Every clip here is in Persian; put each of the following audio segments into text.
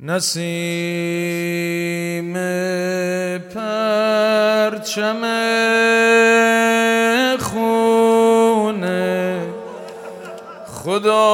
نسیم پرچم خونه خدا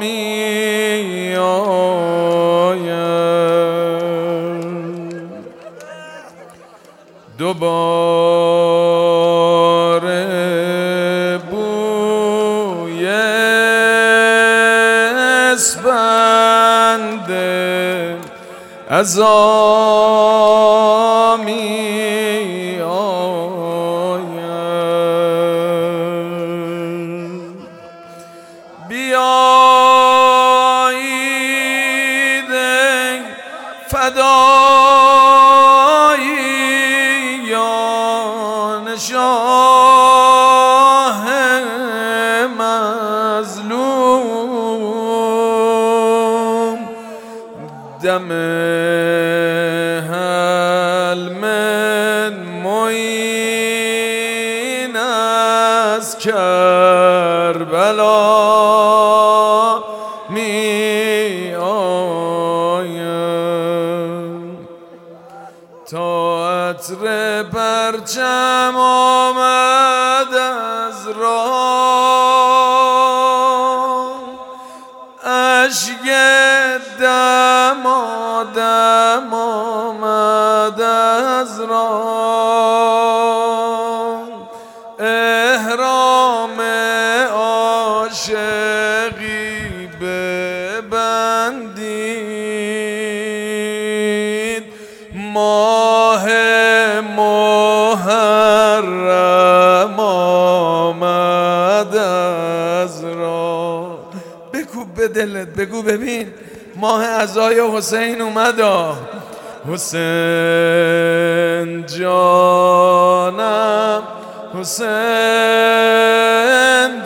می آید از عطر پرچم آمد از راه. اشک دمادم آمد از راه. احرام عاشقی دلت بگو ببین ماه ازای حسین اومد حسین جانم حسین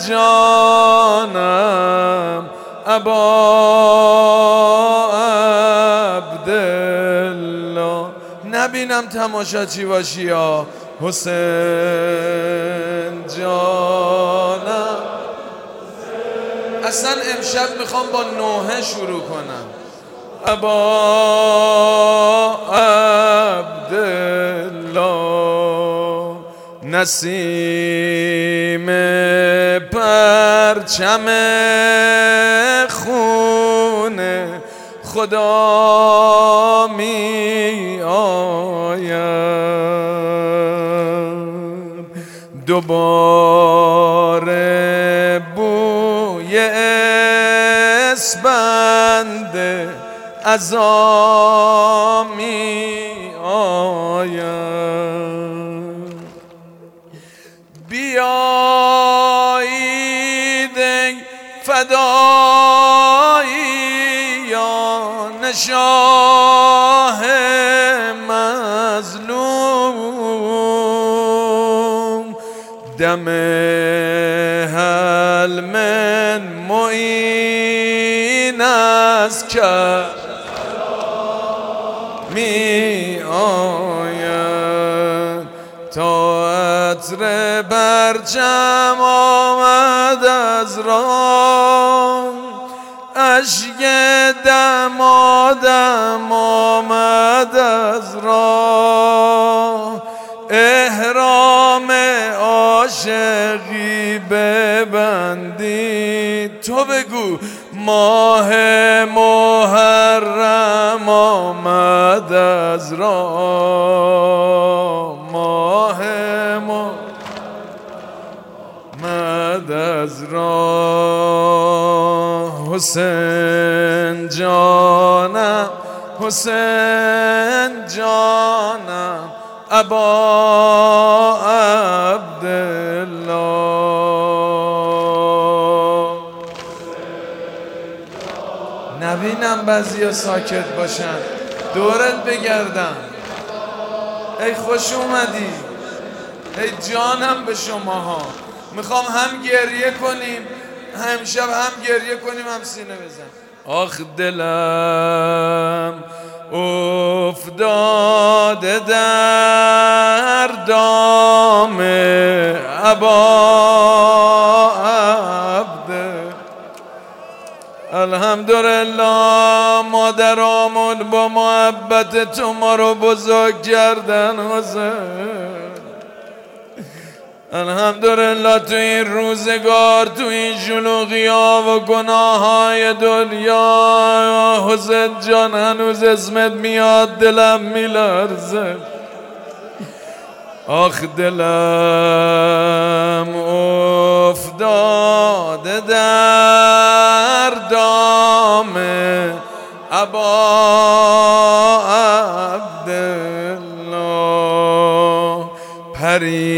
جانم ابا عبدالله. نبینم تماشا چی باشی حسین جانم اصلا امشب می‌خوام با نوحه شروع کنم. ابا عبدالله نسیم پرچم خونه خدا می آید دوباره بوی اسبند از می آید بیایید ای فداییان شاه مظلوم. دم هل از کرد می آید. تا عطر برچم آمد از راه. اشک دمادم آمد از راه. ماه محرم آمد از راه ماه محرم از راه حسین جانم حسین جانم ابا بعضی ساکت باشن. دورت بگردم. ای خوش اومدی. ای جانم به شماها. می‌خوام هم گریه کنیم. همشب هم گریه کنیم هم سینه بزن آخ دلم افتاده در دام عبا الحمدلله مادرامون با محبت تو ما رو بزرگ کردن حسین. الحمدلله تو این روزگار تو این شلوغی ها و گناه های دنیا حسین جان هنوز اسمت میاد دلم میلرزه. آخ دلم افتاده در دام ابا عبدالله. پریده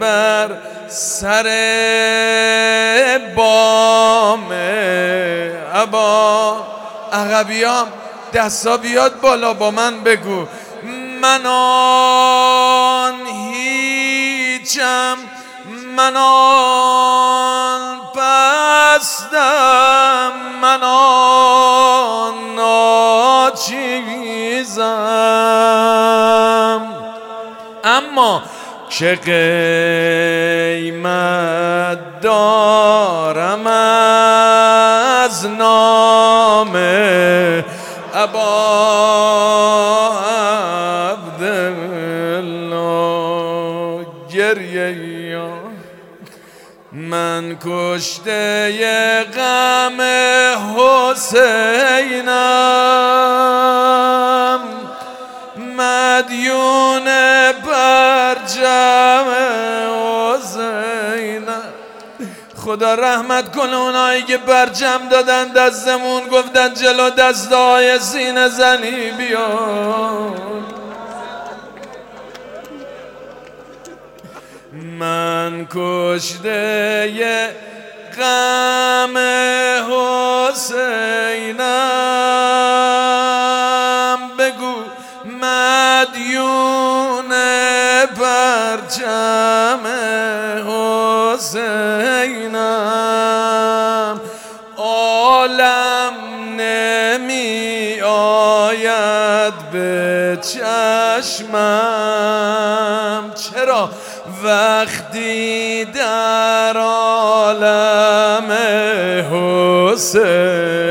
بر سر بام ابا عقبیام دستا بیاد بالا با من بگو. من آن هیچم من آن پستم من آن اما چه قیمت دارم از نام ابا گریه من کشته غم حسینم. مدیون برجم حسینم. خدا رحمت کنه اونایی که برجم دادن دستمون گفتن جلو دستای سینه زنی بیان. من کشته غم حسینم. بگو مدیون پرچم حسینم. عالم نمی آید به چشمم. چرا؟ وقتی در عالم حسینم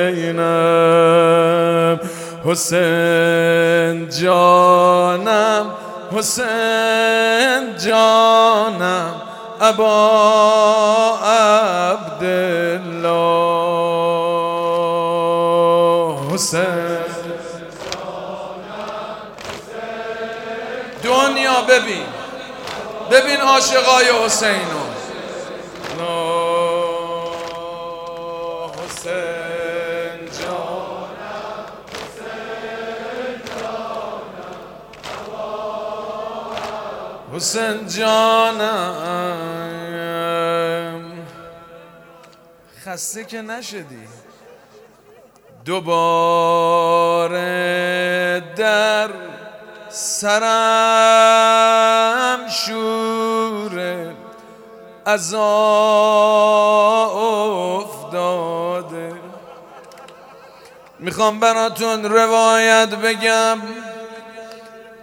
حسین جانم حسین جانم ابا عبدالله. حسین دنیا ببین. ببین عاشقای حسینو. حسین جانم حسین جانم. خسته که نشدی. دوباره در سرم شور از افتاده. می‌خوام براتون روایت بگم.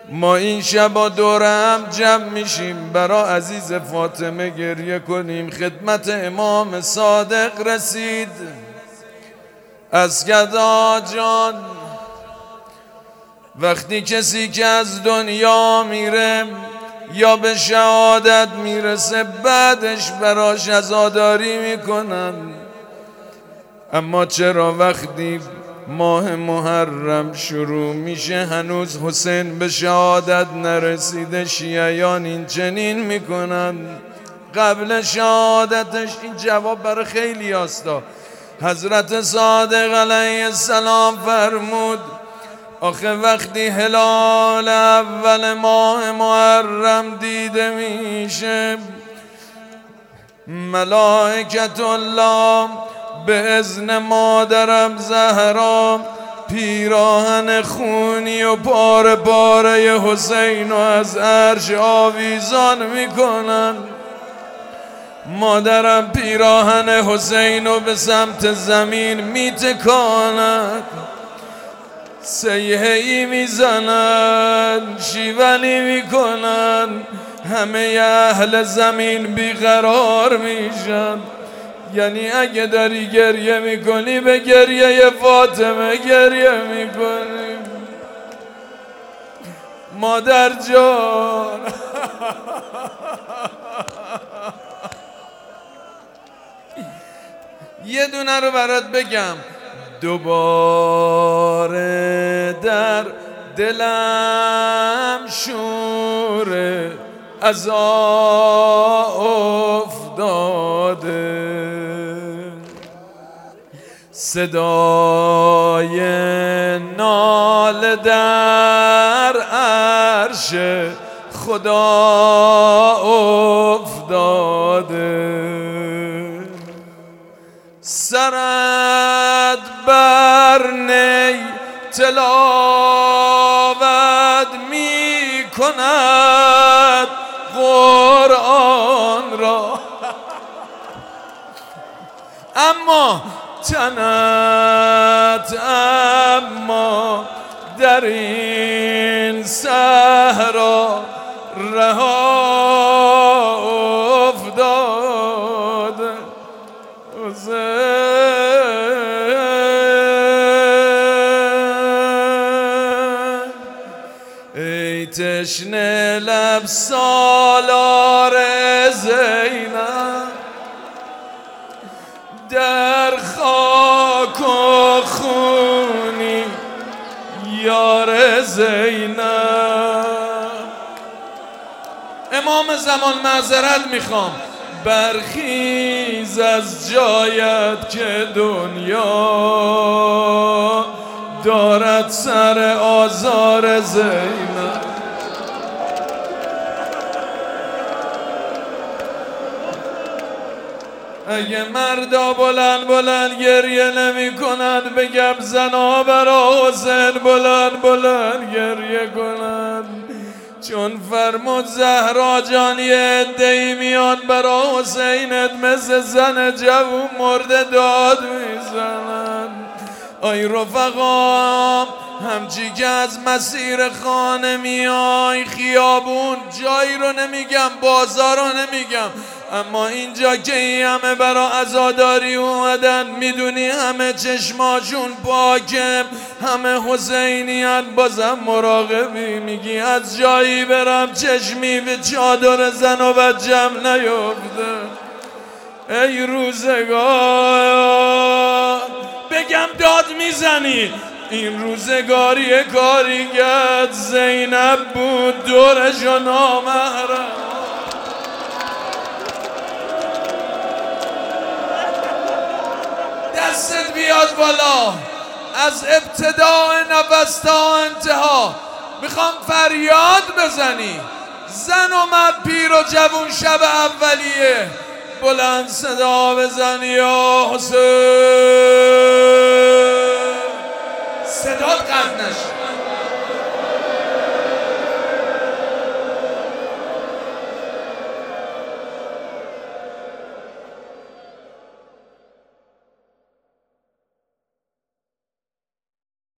ما این شبا دورم جمع میشیم برا عزیز فاطمه گریه کنیم. خدمت امام صادق رسید. از گدا جان وقتی کسی که از دنیا میره یا به شهادت می‌رسه بعدش براش ازاداری می‌کنن. اما چرا وقتی ماه محرم شروع میشه هنوز حسین به شهادت نرسیده شیعیان این چنین می‌کنن؟ قبل شهادتش این جواب برای خیلی هستا حضرت صادق علیه السلام فرمود آخه وقتی هلال اول ماه محرم دیده میشه ملائکت الله به ازن مادرم زهرا پیراهن خونی و پاره پاره حسین و از عرش آویزان می‌کنن. مادرم پیراهن حسین و به سمت زمین میتکاند سیهه ای می‌زنن شیونی می‌کنن همه اهل زمین بیقرار میشن. یعنی اگه داری گریه می‌کنی به گریه فاطمه گریه می‌کنی. مادر جان. یه دونه رو برات بگم. دوباره در دلم شوره از افتاده. صدای نال در عرش خدا افتاده. سرد تلاوت می کند قرآن را. اما تنت اما در این صحرا رها سالار زینب در خاک و خونی یار زینب. امام زمان معذرت می‌خوام. برخیز از جایت که دنیا دارد سر آزار زینب. اگه مردا بلند بلند گریه نمی کند بگم زنا برا حسین بلند بلند گریه کند چون فرمود زهرا جان یه ای میان برا حسینت مثل زن جوون مرده داد می‌زنن آی رفقا همچی که از مسیر خانه میای خیابون جایی رو نمیگم بازار رو نمیگم. اما اینجا که این همه برا ازاداری اومدن می‌دونی همه چشماشون پاکه. همه حسینیت بازم مراقبی میگی. از جایی برم چشمی به چادر زن و بچم نیفته ای روزگار بگم داد می‌زنی. این روزگاری کاریگت زینب بود دورش و دستت بیاد بالا. از ابتداء نفس تا انتها. می‌خوام فریاد بزنی. زن و مرد پیر و جوون شب اولیه. بلند صدا بزنی یا حسین. صدا قد نشه.